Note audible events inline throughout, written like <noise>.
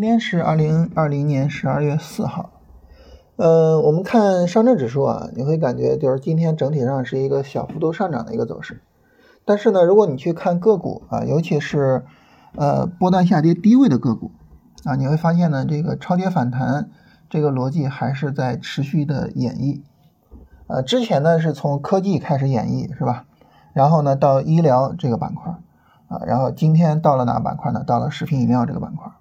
今天是二零二零年十二月四号，呃，我们看上证指数啊，你会感觉就是今天整体上是一个小幅度上涨的一个走势，但是呢，如果你去看个股啊，尤其是呃波段下跌低位的个股啊，你会发现呢，这个超跌反弹这个逻辑还是在持续的演绎，呃，之前呢是从科技开始演绎是吧？然后呢到医疗这个板块啊，然后今天到了哪个板块呢？到了食品饮料这个板块。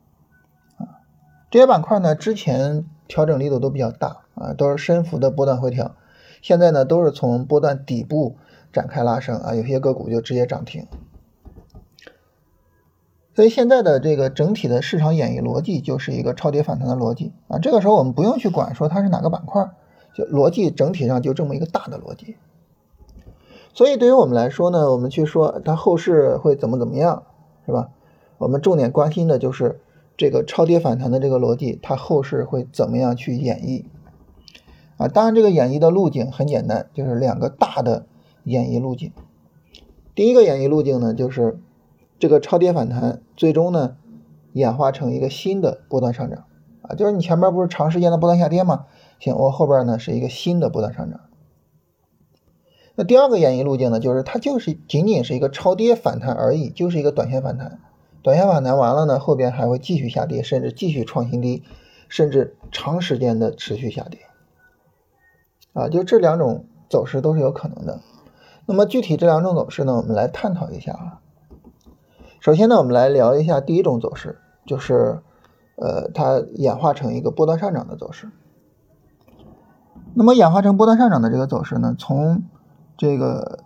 这些板块呢，之前调整力度都比较大啊，都是深幅的波段回调，现在呢都是从波段底部展开拉升啊，有些个股就直接涨停。所以现在的这个整体的市场演绎逻辑就是一个超跌反弹的逻辑啊，这个时候我们不用去管说它是哪个板块，就逻辑整体上就这么一个大的逻辑。所以对于我们来说呢，我们去说它后市会怎么怎么样，是吧？我们重点关心的就是。这个超跌反弹的这个逻辑，它后市会怎么样去演绎啊？当然，这个演绎的路径很简单，就是两个大的演绎路径。第一个演绎路径呢，就是这个超跌反弹最终呢演化成一个新的波段上涨啊，就是你前面不是长时间的波段下跌吗？行，我后边呢是一个新的波段上涨。那第二个演绎路径呢，就是它就是仅仅是一个超跌反弹而已，就是一个短线反弹。短线反弹完了呢，后边还会继续下跌，甚至继续创新低，甚至长时间的持续下跌，啊，就这两种走势都是有可能的。那么具体这两种走势呢，我们来探讨一下啊。首先呢，我们来聊一下第一种走势，就是呃，它演化成一个波段上涨的走势。那么演化成波段上涨的这个走势呢，从这个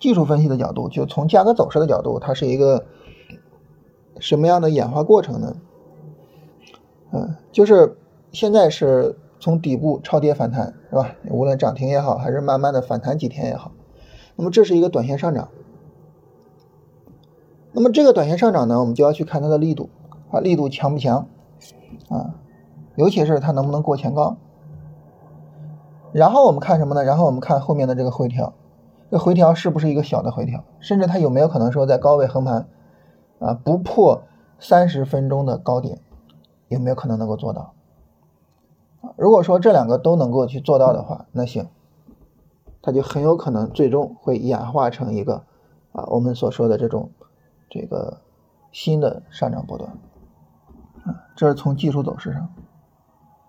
技术分析的角度，就从价格走势的角度，它是一个。什么样的演化过程呢？嗯，就是现在是从底部超跌反弹，是吧？无论涨停也好，还是慢慢的反弹几天也好，那么这是一个短线上涨。那么这个短线上涨呢，我们就要去看它的力度啊，力度强不强啊？尤其是它能不能过前高。然后我们看什么呢？然后我们看后面的这个回调，这回调是不是一个小的回调？甚至它有没有可能说在高位横盘？啊，不破三十分钟的高点，有没有可能能够做到？如果说这两个都能够去做到的话，那行，它就很有可能最终会演化成一个啊，我们所说的这种这个新的上涨波段。啊，这是从技术走势上。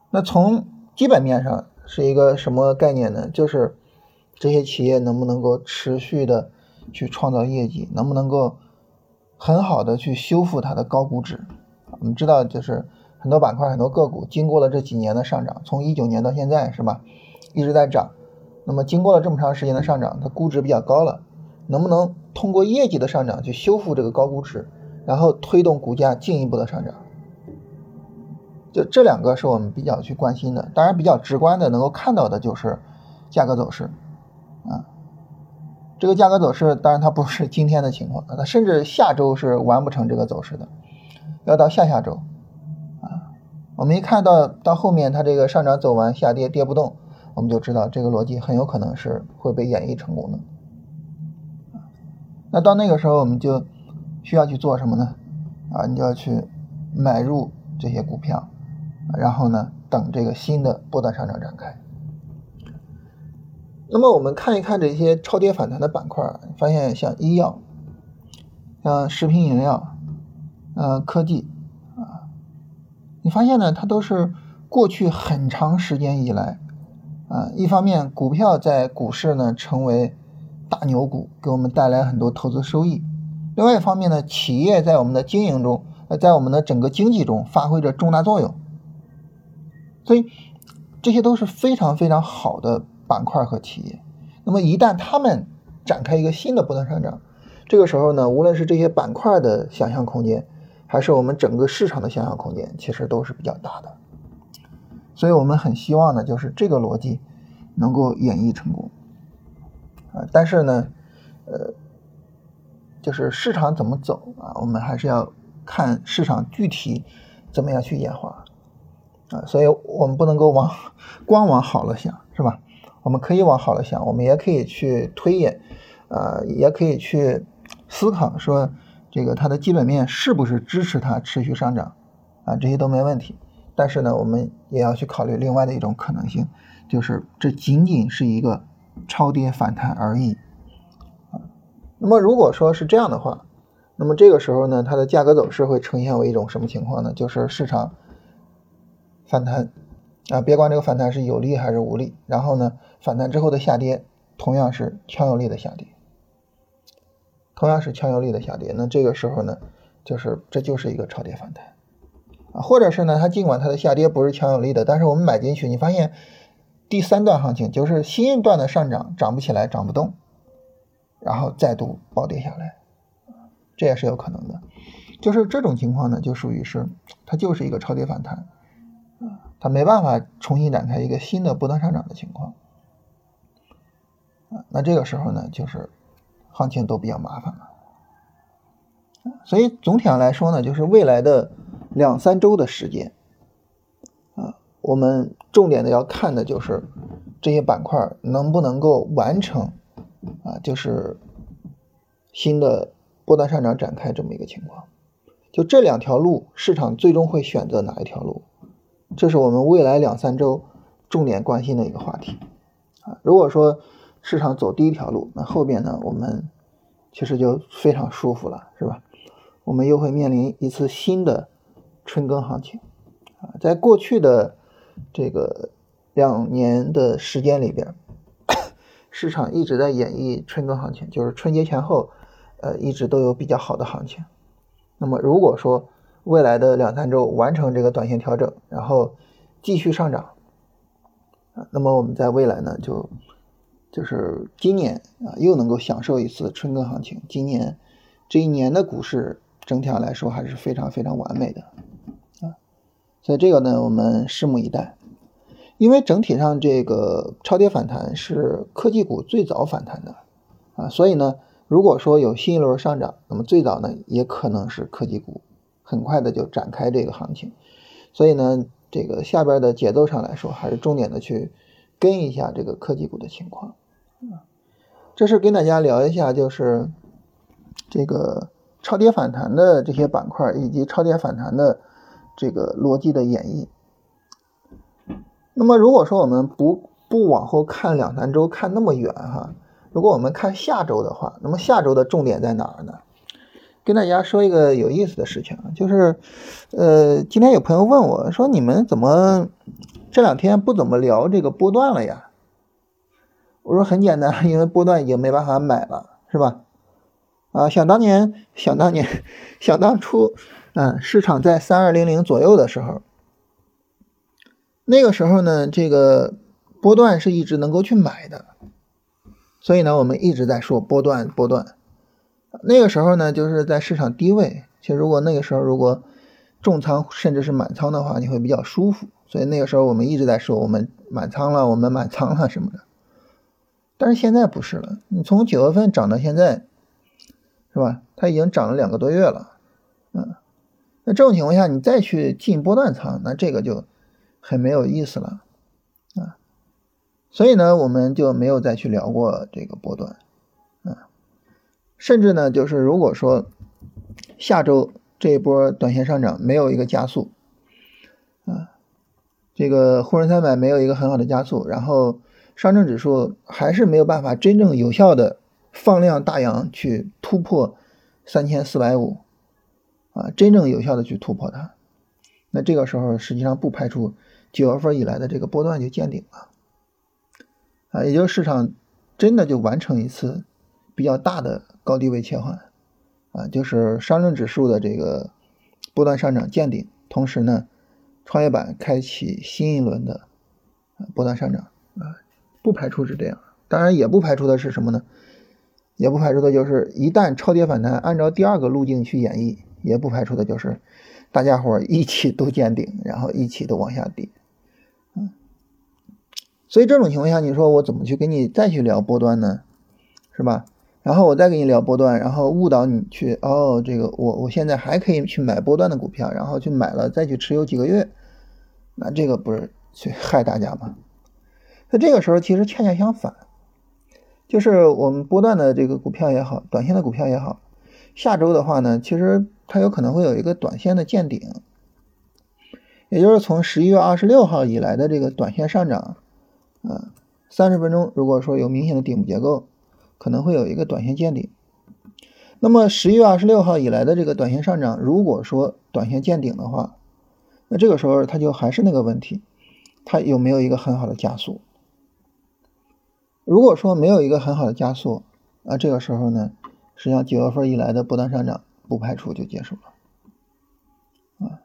那从基本面上是一个什么概念呢？就是这些企业能不能够持续的去创造业绩，能不能够？很好的去修复它的高估值，我们知道就是很多板块、很多个股经过了这几年的上涨，从一九年到现在是吧，一直在涨。那么经过了这么长时间的上涨，它估值比较高了，能不能通过业绩的上涨去修复这个高估值，然后推动股价进一步的上涨？就这两个是我们比较去关心的。当然，比较直观的能够看到的就是价格走势啊。这个价格走势，当然它不是今天的情况，它甚至下周是完不成这个走势的，要到下下周啊。我们一看到到后面它这个上涨走完，下跌跌不动，我们就知道这个逻辑很有可能是会被演绎成功的。那到那个时候，我们就需要去做什么呢？啊，你就要去买入这些股票，然后呢，等这个新的波段上涨展开。那么我们看一看这些超跌反弹的板块，发现像医药、像食品饮料、嗯科技啊，你发现呢，它都是过去很长时间以来啊，一方面股票在股市呢成为大牛股，给我们带来很多投资收益；另外一方面呢，企业在我们的经营中，呃在我们的整个经济中发挥着重大作用。所以这些都是非常非常好的。板块和企业，那么一旦他们展开一个新的波段上涨，这个时候呢，无论是这些板块的想象空间，还是我们整个市场的想象空间，其实都是比较大的。所以我们很希望呢，就是这个逻辑能够演绎成功啊。但是呢，呃，就是市场怎么走啊，我们还是要看市场具体怎么样去演化啊。所以我们不能够往光往好了想，是吧？我们可以往好了想，我们也可以去推演，呃，也可以去思考说，这个它的基本面是不是支持它持续上涨，啊，这些都没问题。但是呢，我们也要去考虑另外的一种可能性，就是这仅仅是一个超跌反弹而已。啊，那么如果说是这样的话，那么这个时候呢，它的价格走势会呈现为一种什么情况呢？就是市场反弹啊，别管这个反弹是有利还是无利，然后呢，反弹之后的下跌同样是强有力的下跌，同样是强有力的下跌。那这个时候呢，就是这就是一个超跌反弹。啊，或者是呢，它尽管它的下跌不是强有力的，但是我们买进去，你发现第三段行情就是新一段的上涨涨不起来，涨不动，然后再度暴跌下来，这也是有可能的。就是这种情况呢，就属于是它就是一个超跌反弹，啊，它没办法重新展开一个新的波段上涨的情况，啊，那这个时候呢，就是行情都比较麻烦了。所以总体上来说呢，就是未来的。两三周的时间，啊，我们重点的要看的就是这些板块能不能够完成，啊，就是新的波段上涨展开这么一个情况。就这两条路，市场最终会选择哪一条路？这是我们未来两三周重点关心的一个话题。啊，如果说市场走第一条路，那后边呢，我们其实就非常舒服了，是吧？我们又会面临一次新的。春耕行情啊，在过去的这个两年的时间里边，市场一直在演绎春耕行情，就是春节前后，呃，一直都有比较好的行情。那么，如果说未来的两三周完成这个短线调整，然后继续上涨啊，那么我们在未来呢，就就是今年啊，又能够享受一次春耕行情。今年这一年的股市整体上来说还是非常非常完美的啊。所以这个呢，我们拭目以待。因为整体上这个超跌反弹是科技股最早反弹的啊，所以呢，如果说有新一轮上涨，那么最早呢也可能是科技股很快的就展开这个行情。所以呢，这个下边的节奏上来说，还是重点的去跟一下这个科技股的情况。这是跟大家聊一下，就是这个超跌反弹的这些板块以及超跌反弹的。这个逻辑的演绎。那么，如果说我们不不往后看两三周，看那么远哈，如果我们看下周的话，那么下周的重点在哪儿呢？跟大家说一个有意思的事情啊，就是，呃，今天有朋友问我说，你们怎么这两天不怎么聊这个波段了呀？我说很简单，因为波段已经没办法买了，是吧？啊，想当年，想当年，想当初。嗯，市场在三二零零左右的时候，那个时候呢，这个波段是一直能够去买的，所以呢，我们一直在说波段波段。那个时候呢，就是在市场低位，其实如果那个时候如果重仓甚至是满仓的话，你会比较舒服。所以那个时候我们一直在说我们满仓了，我们满仓了什么的。但是现在不是了，你从九月份涨到现在，是吧？它已经涨了两个多月了，嗯。那这种情况下，你再去进波段仓，那这个就很没有意思了啊。所以呢，我们就没有再去聊过这个波段。甚至呢，就是如果说下周这一波短线上涨没有一个加速啊，这个沪深三百没有一个很好的加速，然后上证指数还是没有办法真正有效的放量大阳去突破三千四百五。啊，真正有效的去突破它，那这个时候实际上不排除九月份以来的这个波段就见顶了，啊，也就是市场真的就完成一次比较大的高低位切换，啊，就是上证指数的这个波段上涨见顶，同时呢，创业板开启新一轮的波段上涨，啊，不排除是这样，当然也不排除的是什么呢？也不排除的就是一旦超跌反弹，按照第二个路径去演绎。也不排除的就是，大家伙一起都见顶，然后一起都往下跌，嗯，所以这种情况下，你说我怎么去跟你再去聊波段呢？是吧？然后我再跟你聊波段，然后误导你去哦，这个我我现在还可以去买波段的股票，然后去买了再去持有几个月，那这个不是去 <laughs> 害大家吗？那这个时候其实恰恰相反，就是我们波段的这个股票也好，短线的股票也好，下周的话呢，其实。它有可能会有一个短线的见顶，也就是从十一月二十六号以来的这个短线上涨，啊，三十分钟如果说有明显的顶部结构，可能会有一个短线见顶。那么十一月二十六号以来的这个短线上涨，如果说短线见顶的话，那这个时候它就还是那个问题，它有没有一个很好的加速？如果说没有一个很好的加速，啊，这个时候呢，实际上九月份以来的波段上涨不排除就结束了，啊，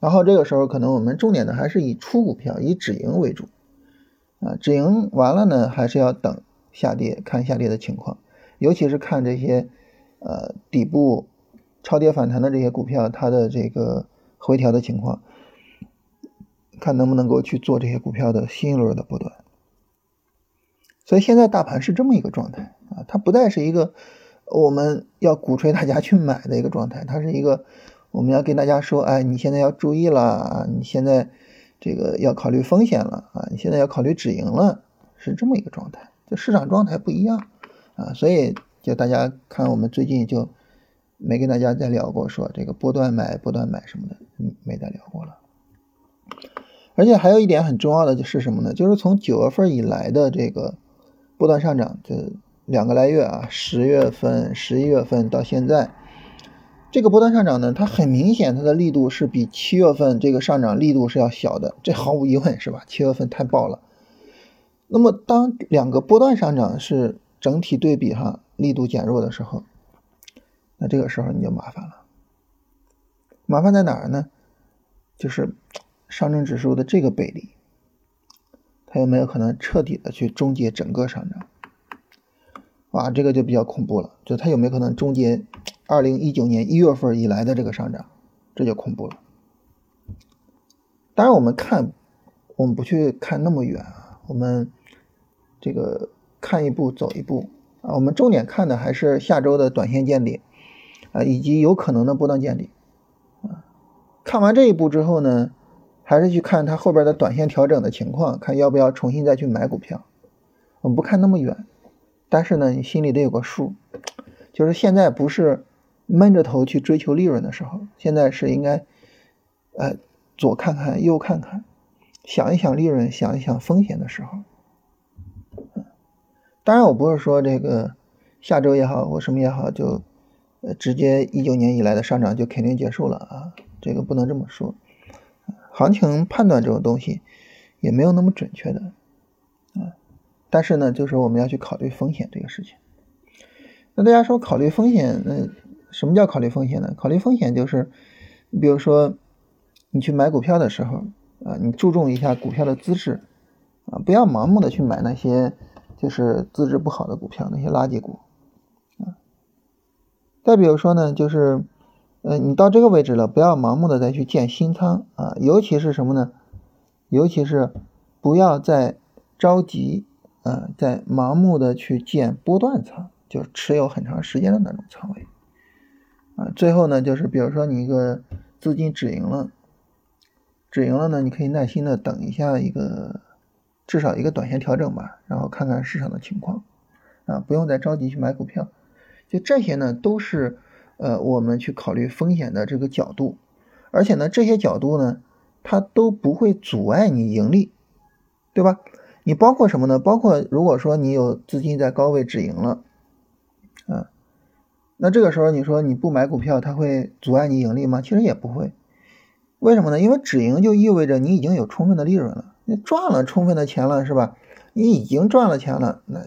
然后这个时候可能我们重点的还是以出股票、以止盈为主，啊，止盈完了呢，还是要等下跌，看下跌的情况，尤其是看这些。呃，底部超跌反弹的这些股票，它的这个回调的情况，看能不能够去做这些股票的新一轮的波段。所以现在大盘是这么一个状态啊，它不再是一个我们要鼓吹大家去买的一个状态，它是一个我们要跟大家说，哎，你现在要注意了，你现在这个要考虑风险了啊，你现在要考虑止盈了，是这么一个状态，市场状态不一样啊，所以。就大家看，我们最近就没跟大家再聊过，说这个波段买、波段买什么的，嗯，没再聊过了。而且还有一点很重要的就是什么呢？就是从九月份以来的这个波段上涨，这两个来月啊，十月份、十一月份到现在，这个波段上涨呢，它很明显，它的力度是比七月份这个上涨力度是要小的，这毫无疑问是吧？七月份太爆了。那么当两个波段上涨是整体对比哈。力度减弱的时候，那这个时候你就麻烦了。麻烦在哪儿呢？就是上证指数的这个背离，它有没有可能彻底的去终结整个上涨？哇，这个就比较恐怖了。就它有没有可能终结二零一九年一月份以来的这个上涨？这就恐怖了。当然，我们看，我们不去看那么远啊，我们这个看一步走一步。啊，我们重点看的还是下周的短线见底，啊，以及有可能的波段见底，啊，看完这一步之后呢，还是去看它后边的短线调整的情况，看要不要重新再去买股票。我们不看那么远，但是呢，你心里得有个数，就是现在不是闷着头去追求利润的时候，现在是应该，呃，左看看右看看，想一想利润，想一想风险的时候。当然，我不是说这个下周也好，或什么也好，就呃直接一九年以来的上涨就肯定结束了啊，这个不能这么说。行情判断这种东西也没有那么准确的啊。但是呢，就是我们要去考虑风险这个事情。那大家说考虑风险，那什么叫考虑风险呢？考虑风险就是，你比如说你去买股票的时候啊，你注重一下股票的资质啊，不要盲目的去买那些。就是资质不好的股票，那些垃圾股，啊。再比如说呢，就是，呃，你到这个位置了，不要盲目的再去建新仓啊，尤其是什么呢？尤其是不要再着急，啊，在盲目的去建波段仓，就是持有很长时间的那种仓位，啊。最后呢，就是比如说你一个资金止盈了，止盈了呢，你可以耐心的等一下一个。至少一个短线调整吧，然后看看市场的情况，啊，不用再着急去买股票。就这些呢，都是呃我们去考虑风险的这个角度，而且呢，这些角度呢，它都不会阻碍你盈利，对吧？你包括什么呢？包括如果说你有资金在高位止盈了，啊，那这个时候你说你不买股票，它会阻碍你盈利吗？其实也不会。为什么呢？因为止盈就意味着你已经有充分的利润了。你赚了充分的钱了是吧？你已经赚了钱了，那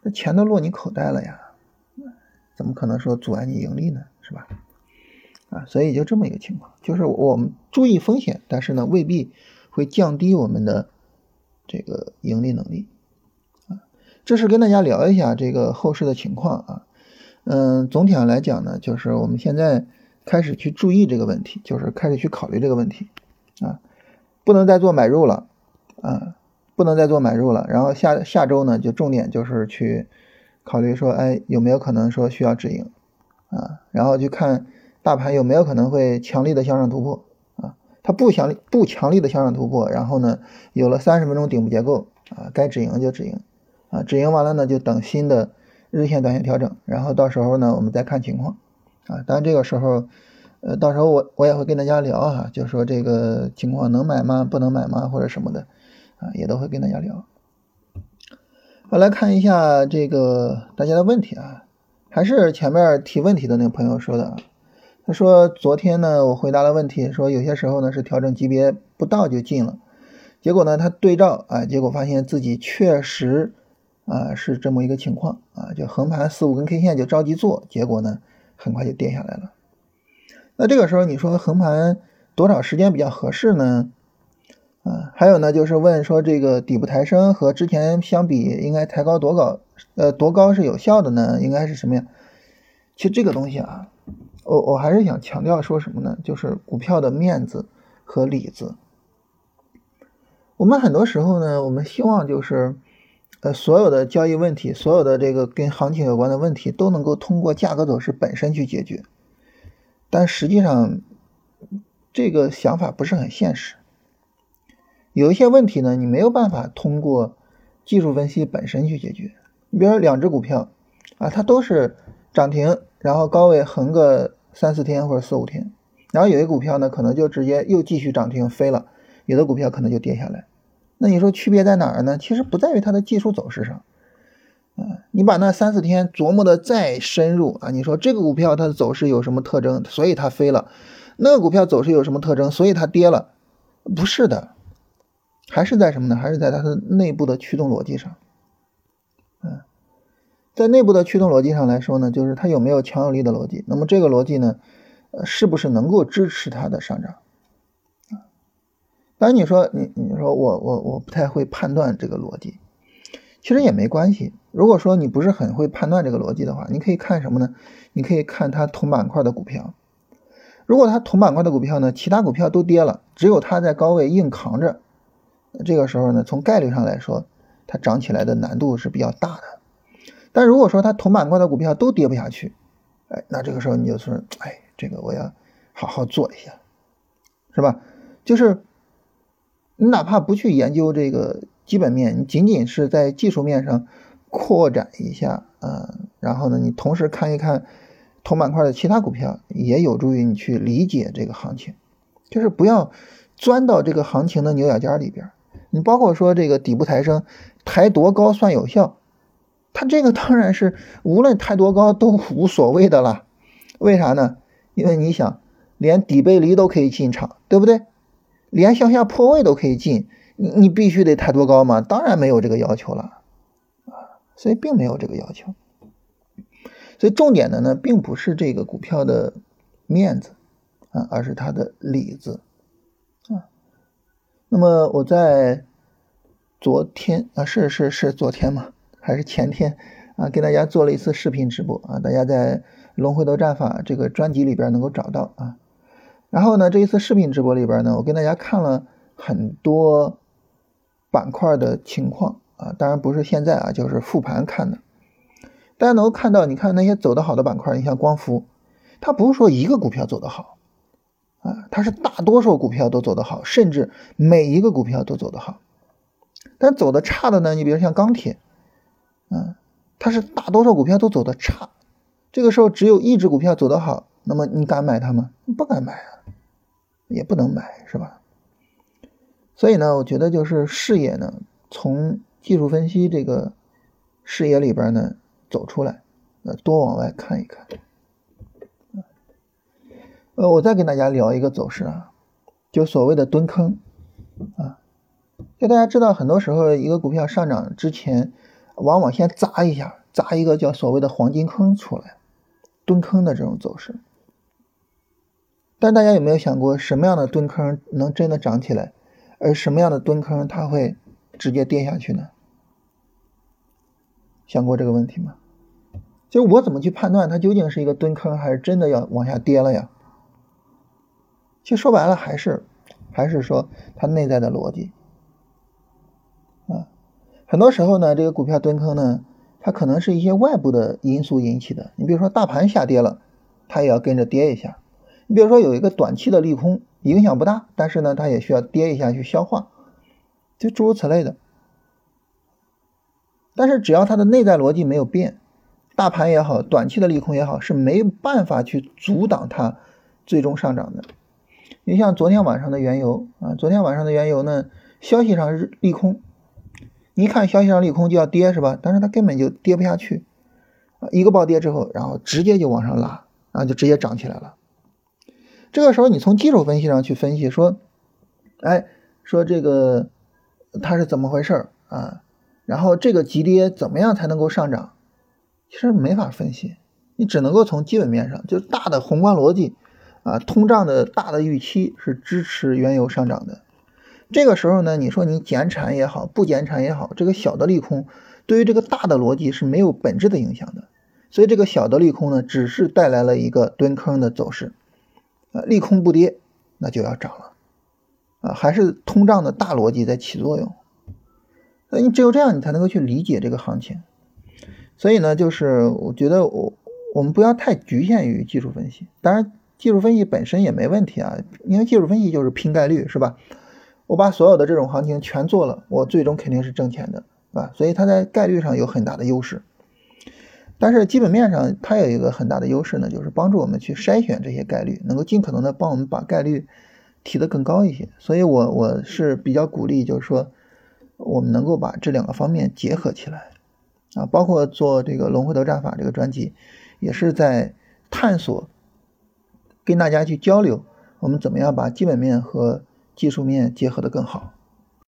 那钱都落你口袋了呀，怎么可能说阻碍你盈利呢？是吧？啊，所以就这么一个情况，就是我们注意风险，但是呢，未必会降低我们的这个盈利能力啊。这是跟大家聊一下这个后市的情况啊。嗯，总体上来讲呢，就是我们现在开始去注意这个问题，就是开始去考虑这个问题啊。不能再做买入了，啊，不能再做买入了。然后下下周呢，就重点就是去考虑说，哎，有没有可能说需要止盈，啊，然后去看大盘有没有可能会强力的向上突破，啊，它不强不强力的向上突破，然后呢，有了三十分钟顶部结构，啊，该止盈就止盈，啊，止盈完了呢，就等新的日线、短线调整，然后到时候呢，我们再看情况，啊，当然这个时候，呃，到时候我我也会跟大家聊啊，就说这个情况能买吗？不能买吗？或者什么的啊，也都会跟大家聊。好，来看一下这个大家的问题啊，还是前面提问题的那个朋友说的啊，他说昨天呢我回答了问题，说有些时候呢是调整级别不到就进了，结果呢他对照啊，结果发现自己确实啊是这么一个情况啊，就横盘四五根 K 线就着急做，结果呢很快就跌下来了。那这个时候你说横盘多少时间比较合适呢？啊，还有呢，就是问说这个底部抬升和之前相比，应该抬高多高？呃，多高是有效的呢？应该是什么呀？其实这个东西啊，我我还是想强调说什么呢？就是股票的面子和里子。我们很多时候呢，我们希望就是，呃，所有的交易问题，所有的这个跟行情有关的问题，都能够通过价格走势本身去解决。但实际上，这个想法不是很现实。有一些问题呢，你没有办法通过技术分析本身去解决。你比如说两只股票啊，它都是涨停，然后高位横个三四天或者四五天，然后有些股票呢，可能就直接又继续涨停飞了，有的股票可能就跌下来。那你说区别在哪儿呢？其实不在于它的技术走势上，啊，你把那三四天琢磨的再深入啊，你说这个股票它的走势有什么特征，所以它飞了；那个股票走势有什么特征，所以它跌了，不是的。还是在什么呢？还是在它的内部的驱动逻辑上。嗯，在内部的驱动逻辑上来说呢，就是它有没有强有力的逻辑。那么这个逻辑呢，呃，是不是能够支持它的上涨？啊，当然你说你你说我我我不太会判断这个逻辑，其实也没关系。如果说你不是很会判断这个逻辑的话，你可以看什么呢？你可以看它同板块的股票。如果它同板块的股票呢，其他股票都跌了，只有它在高位硬扛着。这个时候呢，从概率上来说，它涨起来的难度是比较大的。但如果说它同板块的股票都跌不下去，哎，那这个时候你就说，哎，这个我要好好做一下，是吧？就是你哪怕不去研究这个基本面，你仅仅是在技术面上扩展一下，嗯，然后呢，你同时看一看同板块的其他股票，也有助于你去理解这个行情。就是不要钻到这个行情的牛角尖里边。你包括说这个底部抬升，抬多高算有效？它这个当然是无论抬多高都无所谓的了。为啥呢？因为你想，连底背离都可以进场，对不对？连向下破位都可以进，你你必须得抬多高吗？当然没有这个要求了啊，所以并没有这个要求。所以重点的呢，并不是这个股票的面子啊，而是它的里子。啊那么我在昨天啊，是是是昨天吗？还是前天啊？给大家做了一次视频直播啊，大家在《龙回头战法》这个专辑里边能够找到啊。然后呢，这一次视频直播里边呢，我跟大家看了很多板块的情况啊，当然不是现在啊，就是复盘看的。大家能够看到，你看那些走得好的板块，你像光伏，它不是说一个股票走得好。啊，它是大多数股票都走得好，甚至每一个股票都走得好。但走的差的呢？你比如像钢铁，啊，它是大多数股票都走的差。这个时候只有一只股票走得好，那么你敢买它吗？不敢买啊，也不能买，是吧？所以呢，我觉得就是视野呢，从技术分析这个视野里边呢走出来，呃，多往外看一看。呃，我再跟大家聊一个走势啊，就所谓的蹲坑啊，就大家知道，很多时候一个股票上涨之前，往往先砸一下，砸一个叫所谓的黄金坑出来，蹲坑的这种走势。但大家有没有想过，什么样的蹲坑能真的涨起来，而什么样的蹲坑它会直接跌下去呢？想过这个问题吗？就我怎么去判断它究竟是一个蹲坑，还是真的要往下跌了呀？其实说白了还是，还是说它内在的逻辑啊。很多时候呢，这个股票蹲坑呢，它可能是一些外部的因素引起的。你比如说大盘下跌了，它也要跟着跌一下。你比如说有一个短期的利空，影响不大，但是呢，它也需要跌一下去消化，就诸如此类的。但是只要它的内在逻辑没有变，大盘也好，短期的利空也好，是没办法去阻挡它。最终上涨的。你像昨天晚上的原油啊，昨天晚上的原油呢，消息上是利空，你看消息上利空就要跌是吧？但是它根本就跌不下去，一个暴跌之后，然后直接就往上拉，然后就直接涨起来了。这个时候你从技术分析上去分析说，哎，说这个它是怎么回事啊？然后这个急跌怎么样才能够上涨？其实没法分析，你只能够从基本面上，就大的宏观逻辑。啊，通胀的大的预期是支持原油上涨的。这个时候呢，你说你减产也好，不减产也好，这个小的利空对于这个大的逻辑是没有本质的影响的。所以这个小的利空呢，只是带来了一个蹲坑的走势。啊，利空不跌，那就要涨了。啊，还是通胀的大逻辑在起作用。那你只有这样，你才能够去理解这个行情。所以呢，就是我觉得我我们不要太局限于技术分析，当然。技术分析本身也没问题啊，因为技术分析就是拼概率，是吧？我把所有的这种行情全做了，我最终肯定是挣钱的，啊，所以它在概率上有很大的优势。但是基本面上它有一个很大的优势呢，就是帮助我们去筛选这些概率，能够尽可能的帮我们把概率提得更高一些。所以我我是比较鼓励，就是说我们能够把这两个方面结合起来，啊，包括做这个龙回头战法这个专辑，也是在探索。跟大家去交流，我们怎么样把基本面和技术面结合的更好？